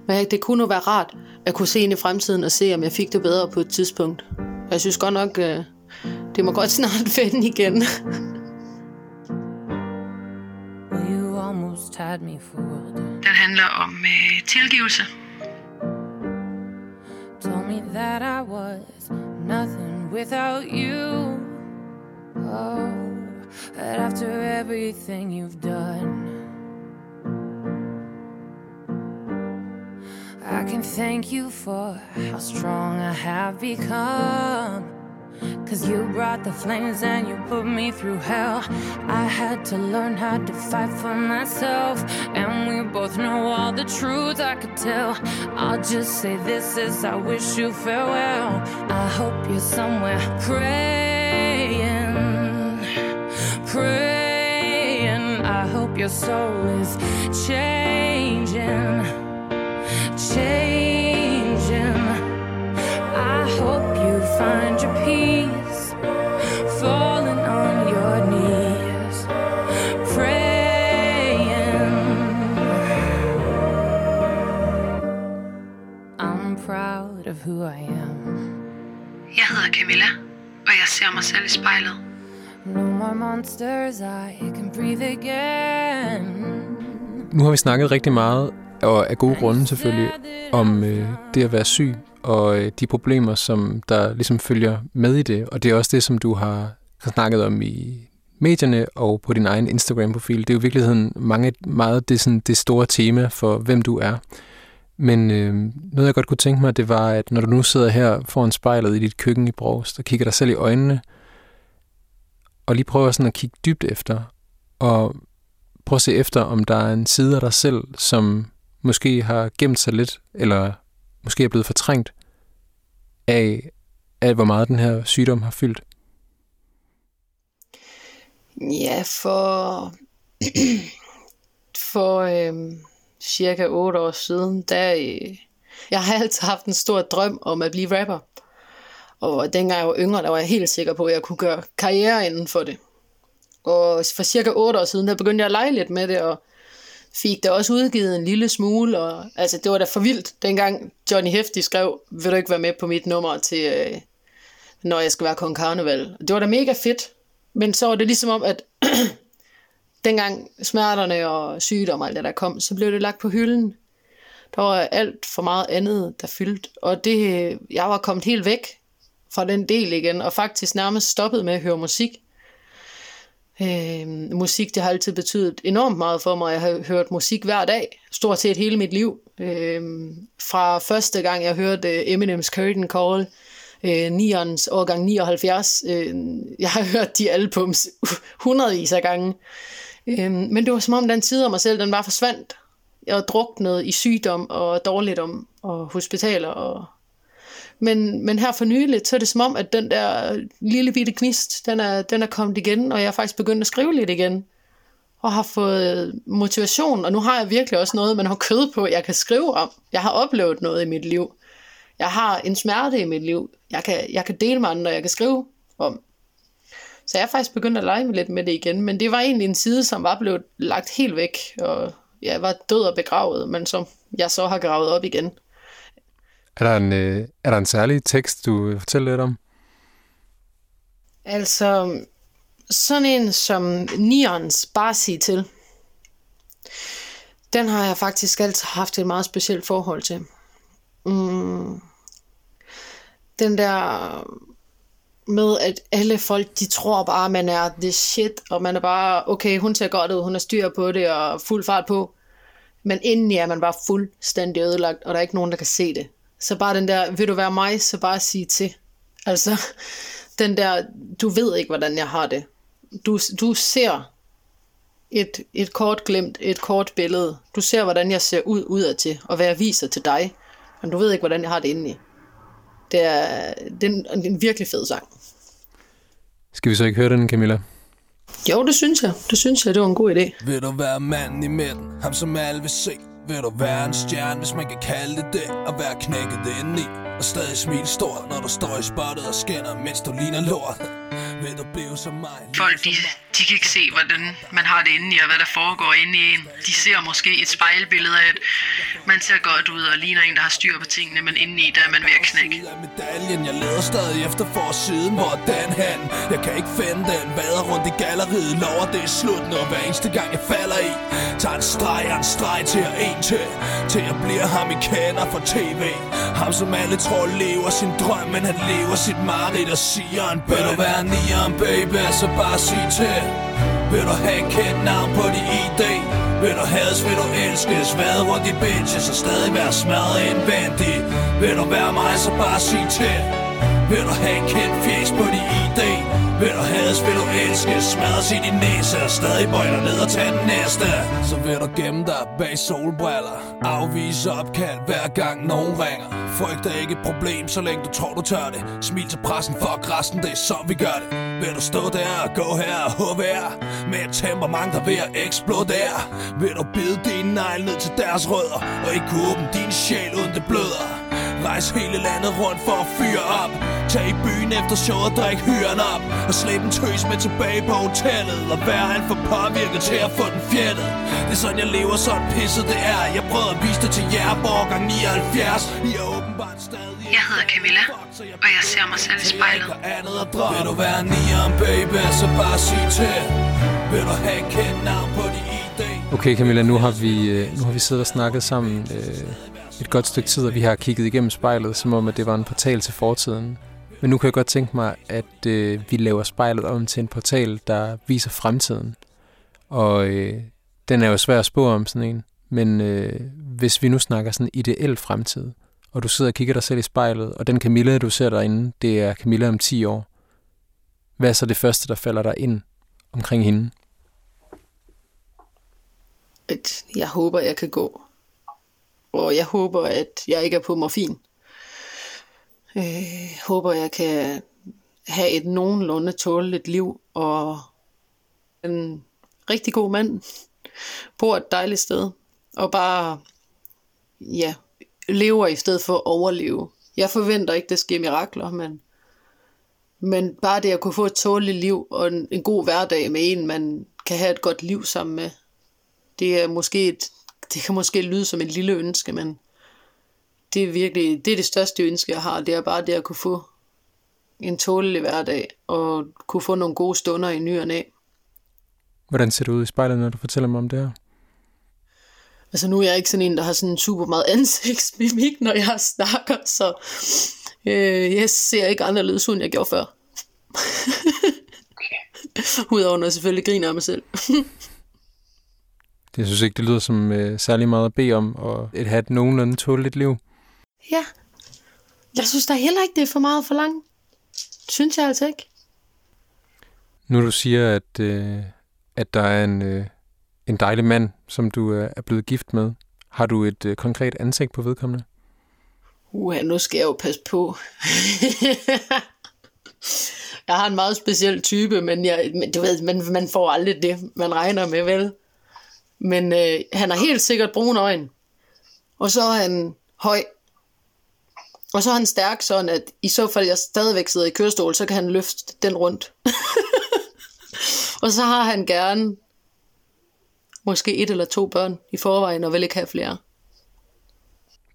Men det kunne nu være rart at kunne se ind i fremtiden og se, om jeg fik det bedre på et tidspunkt. Jeg synes godt nok, øh, det må godt snart vende igen. almost had me fooled. Den handler om øh, tilgivelse. Told me that I was nothing without you. Oh, but after everything you've done, Thank you for how strong I have become. Cause you brought the flames and you put me through hell. I had to learn how to fight for myself. And we both know all the truth I could tell. I'll just say this is I wish you farewell. I hope you're somewhere praying, praying. I hope your soul is changing, changing. I hope you find your peace, falling on your knees, praying. I'm proud of who I am. Jeg hedder Camilla, og jeg ser mig selv i spejlet. No more monsters, I can breathe again. Nu har vi snakket rigtig meget, og af gode grunde selvfølgelig, om øh, det at være syg og øh, de problemer, som der ligesom følger med i det. Og det er også det, som du har snakket om i medierne og på din egen Instagram-profil. Det er jo i virkeligheden mange, meget det, sådan, det store tema for, hvem du er. Men øh, noget, jeg godt kunne tænke mig, det var, at når du nu sidder her foran spejlet i dit køkken i Brogst og kigger dig selv i øjnene, og lige prøver sådan at kigge dybt efter, og prøv at se efter, om der er en side af dig selv, som måske har gemt sig lidt, eller måske er blevet fortrængt af, af hvor meget den her sygdom har fyldt? Ja, for, for øhm, cirka 8 år siden, der, øh, jeg har altid haft en stor drøm om at blive rapper. Og dengang jeg var yngre, der var jeg helt sikker på, at jeg kunne gøre karriere inden for det. Og for cirka 8 år siden, der begyndte jeg at lege lidt med det, og fik det også udgivet en lille smule. Og, altså, det var da for vildt, dengang Johnny Hefti skrev, vil du ikke være med på mit nummer til, øh, når jeg skal være kong karneval. Det var da mega fedt. Men så var det ligesom om, at dengang smerterne og sygdom og alt det der kom, så blev det lagt på hylden. Der var alt for meget andet, der fyldte. Og det, øh, jeg var kommet helt væk fra den del igen, og faktisk nærmest stoppet med at høre musik. Øh, musik, det har altid betydet enormt meget for mig. Jeg har hørt musik hver dag, stort set hele mit liv. Øh, fra første gang, jeg hørte øh, Eminems Curtain Call, øh, Nions årgang 79. Øh, jeg har hørt de albums hundredvis af gange. Øh, men det var som om den tid af mig selv, den bare forsvandt. Jeg var druknet i sygdom og dårligdom og hospitaler. Og... Men, men her for nyligt, så er det som om, at den der lille bitte gnist, den er, den er kommet igen, og jeg er faktisk begyndt at skrive lidt igen. Og har fået motivation, og nu har jeg virkelig også noget, man har kød på, jeg kan skrive om. Jeg har oplevet noget i mit liv. Jeg har en smerte i mit liv. Jeg kan, jeg kan dele med andre, jeg kan skrive om. Så jeg er faktisk begyndt at lege med lidt med det igen, men det var egentlig en side, som var blevet lagt helt væk, og jeg var død og begravet, men som jeg så har gravet op igen. Er der en, øh, er der en særlig tekst, du vil fortælle lidt om? Altså, sådan en som Nions bare sig til, den har jeg faktisk altid haft et meget specielt forhold til. Mm, den der med, at alle folk, de tror bare, man er the shit, og man er bare, okay, hun ser godt ud, hun har styr på det, og fuld fart på. Men indeni er man bare fuldstændig ødelagt, og der er ikke nogen, der kan se det. Så bare den der, vil du være mig, så bare sige til. Altså, den der, du ved ikke, hvordan jeg har det. Du, du ser et, et kort glemt, et kort billede. Du ser, hvordan jeg ser ud udadtil, og hvad jeg viser til dig. Men du ved ikke, hvordan jeg har det indeni. Det er, det er, en, det er en virkelig fed sang. Skal vi så ikke høre den, Camilla? Jo, det synes jeg. Det synes jeg, det var en god idé. Vil du være manden i midten, ham som alle vil se? Vil du være en stjerne, hvis man kan kalde det det Og være knækket indeni Og stadig smil stort, når du står i spottet og skinner Mens du ligner lort Vil du blive som mig Folk, de, de kan ikke se, hvordan man har det inde i, og hvad der foregår inde i en. De ser måske et spejlbillede af, at man ser godt ud og ligner en, der har styr på tingene, men inde i, der er man ved at knække. Medaljen, jeg leder stadig efter for siden Hvor den hen? Jeg kan ikke finde den Vader rundt i galleriet Lover det er slut nu Hver eneste gang jeg falder i Tager en streg og en streg til at en til. Til jeg bliver ham I kender tv Ham som alle tror lever sin drøm Men han lever sit mareridt og siger en bøn Vil du være nieren baby? Så bare sig til. Vil du have kendt navn på dit ID vil du hades, vil du elskes? Hvad rundt i bitches og stadig være smadret indvendigt Vil du være mig, så bare sig til. Vil du have en kendt fjes på din ID Vil du hades, vil du elske Smadres i din næse og stadig bøjler ned og tage den næste. Så vil du gemme dig bag solbriller. Afvise opkald hver gang nogen ringer. Frygt er ikke et problem, så længe du tror du tør det. Smil til pressen, fuck resten, det er så vi gør det. Vil du stå der og gå her og HVR Med et temperament, der ved at eksplodere. Vil du bide din negl ned til deres rødder? Og ikke kunne åbne din sjæl uden det bløder. Rejs hele landet rundt for at fyre op. Tag i byen efter showet, drik hyren op. Og slæb en tøs med tilbage på hotellet. Og vær alt for påvirket til at få den fjettet. Det er sådan jeg lever, sådan pisset det er. Jeg prøvede at vise det til jer, borgang 79 I er åbenbart stadig Jeg hedder Camilla, og jeg ser mig selv i spejlet. Vil du være nieren, baby, så bare sig til. Vil du have kendt navn på dit ID Okay, Camilla, nu har vi, øh, nu har vi siddet og snakket sammen øh, et godt stykke tid, at vi har kigget igennem spejlet, som om, at det var en portal til fortiden. Men nu kan jeg godt tænke mig, at øh, vi laver spejlet om til en portal, der viser fremtiden. Og øh, den er jo svær at spå om sådan en. Men øh, hvis vi nu snakker sådan ideel fremtid, og du sidder og kigger dig selv i spejlet, og den Camilla, du ser derinde, det er Camilla om 10 år. Hvad er så det første, der falder dig ind omkring hende? At jeg håber, jeg kan gå. Og jeg håber, at jeg ikke er på morfin. Øh, håber, jeg kan have et nogenlunde tåleligt liv, og en rigtig god mand. Bor et dejligt sted, og bare, ja, lever i stedet for at overleve. Jeg forventer ikke, det sker mirakler, men Men bare det at kunne få et tåligt liv og en, en god hverdag med en, man kan have et godt liv sammen med, det er måske et, det kan måske lyde som et lille ønske, men det er virkelig, det er det største ønske, jeg har. Det er bare det at kunne få en tålelig hverdag og kunne få nogle gode stunder i ny og næ. Hvordan ser det ud i spejlet, når du fortæller mig om det her? Altså nu er jeg ikke sådan en, der har sådan super meget ansigtsmimik, når jeg snakker, så øh, jeg ser ikke anderledes ud, end jeg gjorde før. okay. Udover når jeg selvfølgelig griner af mig selv. det synes ikke, det lyder som øh, særlig meget at bede om, og et have et nogenlunde tåligt liv. Ja. Jeg synes da heller ikke, det er for meget for langt. Synes jeg altså ikke. Nu du siger, at, øh, at der er en, øh, en dejlig mand, som du øh, er blevet gift med. Har du et øh, konkret ansigt på vedkommende? Uha, nu skal jeg jo passe på. jeg har en meget speciel type, men, jeg, men du ved, man, man får aldrig det, man regner med, vel? Men øh, han har helt sikkert brune øjne. Og så er han høj. Og så er han stærk, sådan at i så fald jeg stadigvæk sidder i kørestol, så kan han løfte den rundt. og så har han gerne måske et eller to børn i forvejen, og vil ikke have flere.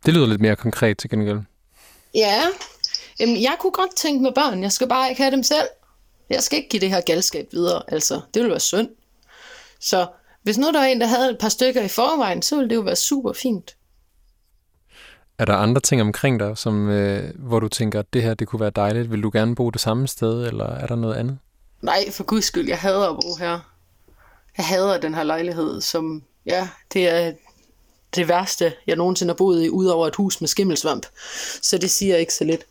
Det lyder lidt mere konkret til gengæld. Ja, Jamen, jeg kunne godt tænke med børn. Jeg skal bare ikke have dem selv. Jeg skal ikke give det her galskab videre. Altså, det ville være synd. Så hvis nu der var en, der havde et par stykker i forvejen, så ville det jo være super fint. Er der andre ting omkring dig, som, øh, hvor du tænker, at det her det kunne være dejligt? Vil du gerne bo det samme sted, eller er der noget andet? Nej, for guds skyld, jeg hader at bo her. Jeg hader den her lejlighed, som, ja, det er det værste, jeg nogensinde har boet i, udover et hus med skimmelsvamp. Så det siger ikke så lidt.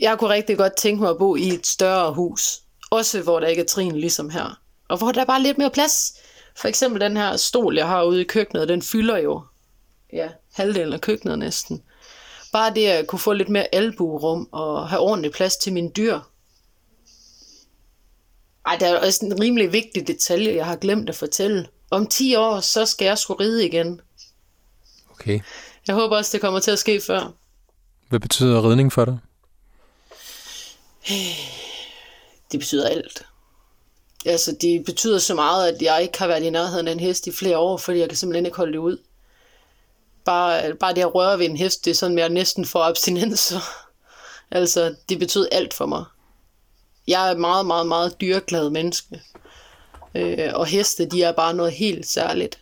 Jeg kunne rigtig godt tænke mig at bo i et større hus. Også hvor der ikke er trin ligesom her. Og hvor der er bare lidt mere plads. For eksempel den her stol, jeg har ude i køkkenet, den fylder jo ja, halvdelen af køkkenet næsten. Bare det at kunne få lidt mere albuerum og have ordentlig plads til mine dyr. Ej, der er også en rimelig vigtig detalje, jeg har glemt at fortælle. Om 10 år, så skal jeg sgu ride igen. Okay. Jeg håber også, det kommer til at ske før. Hvad betyder ridning for dig? Det betyder alt. Altså, det betyder så meget, at jeg ikke har været i nærheden af en hest i flere år, fordi jeg kan simpelthen ikke holde det ud. Bare, bare det at røre ved en hest, det er sådan, at jeg næsten får abstinenser. altså, det betyder alt for mig. Jeg er et meget, meget, meget dyreglad menneske. Øh, og heste, de er bare noget helt særligt.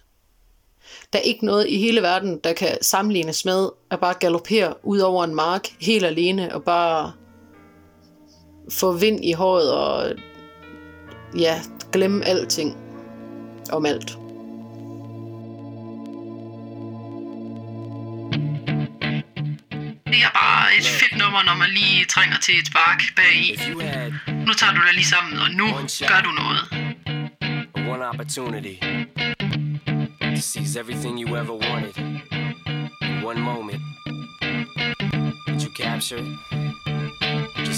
Der er ikke noget i hele verden, der kan sammenlignes med at bare galopere ud over en mark helt alene og bare få vind i håret og ja, glemme alting om alt. Det er bare et fedt nummer, når man lige trænger til et spark bag i. Nu tager du dig lige sammen, og nu gør du noget. One opportunity to seize everything you ever wanted in one moment. Did you capture it?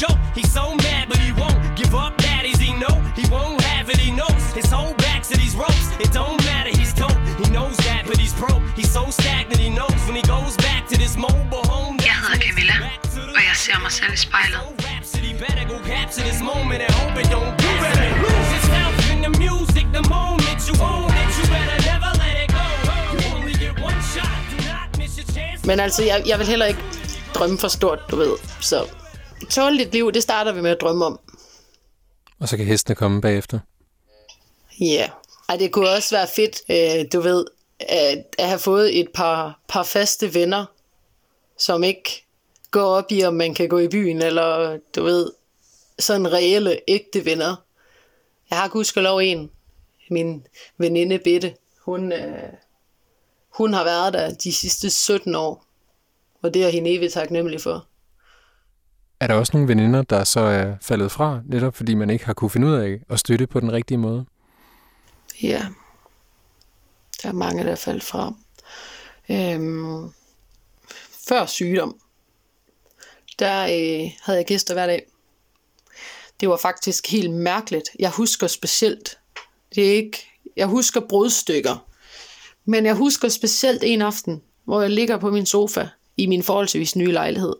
choke. He's so mad, but he won't give up. Daddies, he know he won't have it. He knows his whole back to these ropes. It don't matter. He's dope. He knows that, but he's broke. He's so stagnant. He knows when he goes back to this mobile home. Jeg hedder Camilla, og jeg ser mig selv i spejlet. Rhapsody better go capture this moment and hope it don't you lose yourself in the music the moment you own it. You better never let it go. You only get one shot. Do not miss your chance. Men altså, jeg, jeg vil heller ikke drømme for stort, du ved. Så tåligt liv, det starter vi med at drømme om. Og så kan hestene komme bagefter. Ja. Yeah. Ej, det kunne også være fedt, øh, du ved, at, at have fået et par, par faste venner, som ikke går op i, om man kan gå i byen, eller du ved, sådan reelle, ægte venner. Jeg har gudskelov en, min veninde Bette, hun, øh, hun har været der de sidste 17 år, og det er hende evigt taknemmelig for. Er der også nogle veninder, der så er faldet fra, netop fordi man ikke har kunne finde ud af at støtte på den rigtige måde? Ja, der er mange, der er faldet fra. Øhm, før sygdom, der øh, havde jeg gæster hver dag. Det var faktisk helt mærkeligt. Jeg husker specielt, det er ikke, jeg husker brudstykker, men jeg husker specielt en aften, hvor jeg ligger på min sofa i min forholdsvis nye lejlighed,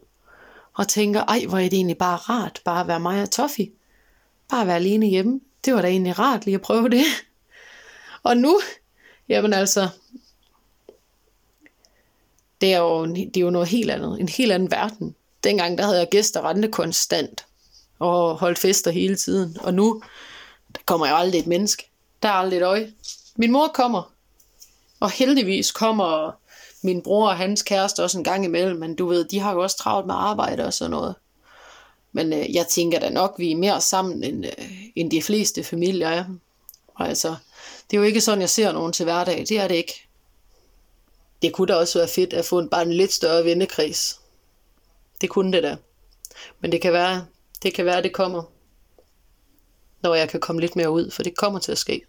og tænker, ej, hvor er det egentlig bare rart, bare at være mig og Toffee. Bare at være alene hjemme. Det var da egentlig rart lige at prøve det. Og nu, jamen altså, det er jo, det er jo noget helt andet. En helt anden verden. Dengang der havde jeg gæster rente konstant. Og holdt fester hele tiden. Og nu, der kommer jo aldrig et menneske. Der er aldrig et øje. Min mor kommer. Og heldigvis kommer min bror og hans kæreste også en gang imellem. Men du ved, de har jo også travlt med arbejde og sådan noget. Men øh, jeg tænker da nok, vi er mere sammen, end, øh, end de fleste familier er. Og altså, det er jo ikke sådan, jeg ser nogen til hverdag. Det er det ikke. Det kunne da også være fedt at få en, bare en lidt større vennekreds. Det kunne det da. Men det kan være, det kan være, det kommer, når jeg kan komme lidt mere ud, for det kommer til at ske.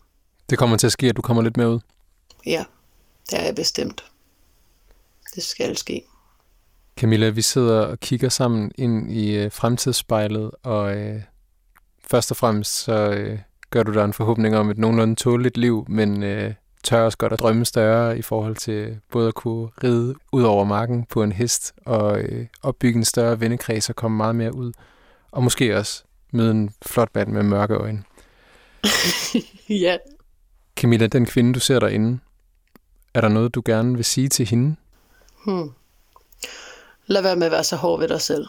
Det kommer til at ske, at du kommer lidt mere ud? Ja, det er jeg bestemt. Det skal ske. Camilla, vi sidder og kigger sammen ind i øh, fremtidsspejlet, og øh, først og fremmest så øh, gør du dig en forhåbning om et nogenlunde tåligt liv, men øh, tør også godt at drømme større i forhold til både at kunne ride ud over marken på en hest og øh, opbygge en større vennekreds og komme meget mere ud. Og måske også møde en flot mand med mørke øjne. ja. Camilla, den kvinde, du ser derinde, er der noget, du gerne vil sige til hende? Hmm. Lad være med at være så hård ved dig selv.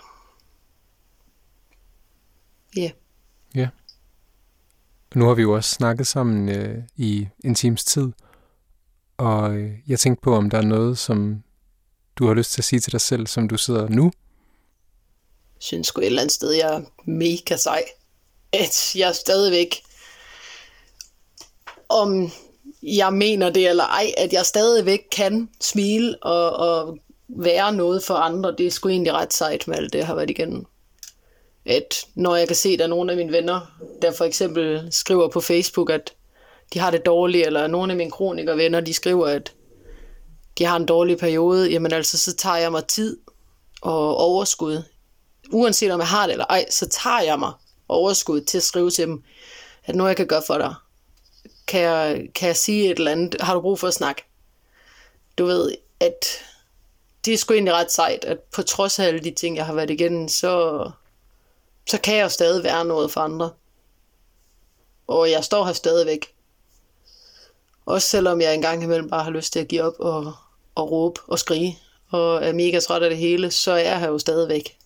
Ja. Yeah. Ja. Nu har vi jo også snakket sammen øh, i en times tid, og øh, jeg tænkte på, om der er noget, som du har lyst til at sige til dig selv, som du sidder nu? Jeg synes sgu et eller andet sted, jeg er mega sej. At jeg stadigvæk, om jeg mener det eller ej, at jeg stadigvæk kan smile og, og være noget for andre, det er sgu egentlig ret sejt med alt det, jeg har været igennem at når jeg kan se, at der er nogle af mine venner, der for eksempel skriver på Facebook, at de har det dårligt, eller nogle af mine kronikervenner, de skriver, at de har en dårlig periode, jamen altså, så tager jeg mig tid og overskud. Uanset om jeg har det eller ej, så tager jeg mig overskud til at skrive til dem, at noget jeg kan gøre for dig. Kan jeg, kan jeg sige et eller andet? Har du brug for at snakke? Du ved, at det er sgu egentlig ret sejt, at på trods af alle de ting, jeg har været igennem, så, så kan jeg jo stadig være noget for andre. Og jeg står her stadigvæk. Også selvom jeg engang imellem bare har lyst til at give op og, og råbe og skrige, og er mega træt af det hele, så er jeg her jo stadigvæk.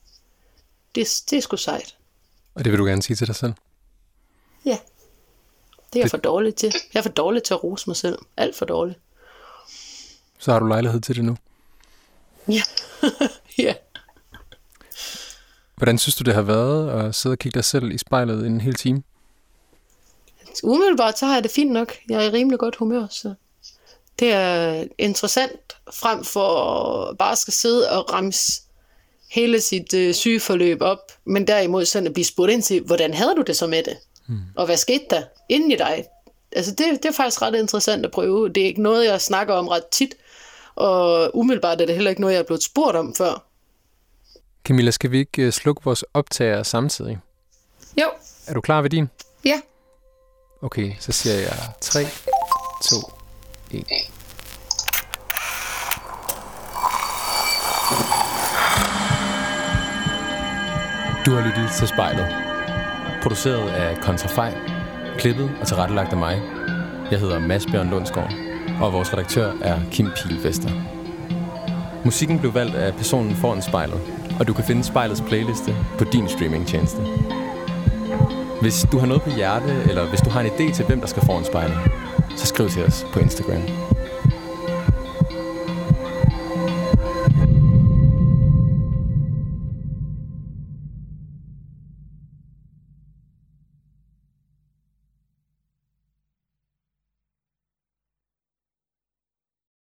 Det, det er sgu sejt. Og det vil du gerne sige til dig selv? Ja. Det er jeg for dårlig til. Jeg er for dårlig til at rose mig selv. Alt for dårligt. Så har du lejlighed til det nu? Ja. ja. Hvordan synes du, det har været at sidde og kigge dig selv i spejlet en hel time? Umiddelbart så har jeg det fint nok. Jeg er i rimelig godt humør, så det er interessant frem for bare skal sidde og ramse hele sit øh, sygeforløb op, men derimod sådan at blive spurgt ind til, hvordan havde du det så med det? Hmm. Og hvad skete der inden i dig? Altså det, det er faktisk ret interessant at prøve. Det er ikke noget, jeg snakker om ret tit, og umiddelbart er det heller ikke noget, jeg er blevet spurgt om før. Camilla, skal vi ikke øh, slukke vores optager samtidig? Jo. Er du klar ved din? Ja. Okay, så siger jeg 3, 2, 1. Du har lyttet til spejlet. Produceret af Kontrafej, klippet og tilrettelagt af mig. Jeg hedder Mads Bjørn Lundsgaard, og vores redaktør er Kim Pilfester. Musikken blev valgt af personen foran spejlet, og du kan finde spejlets playliste på din streamingtjeneste. Hvis du har noget på hjerte, eller hvis du har en idé til, hvem der skal foran spejlet, så skriv til os på Instagram.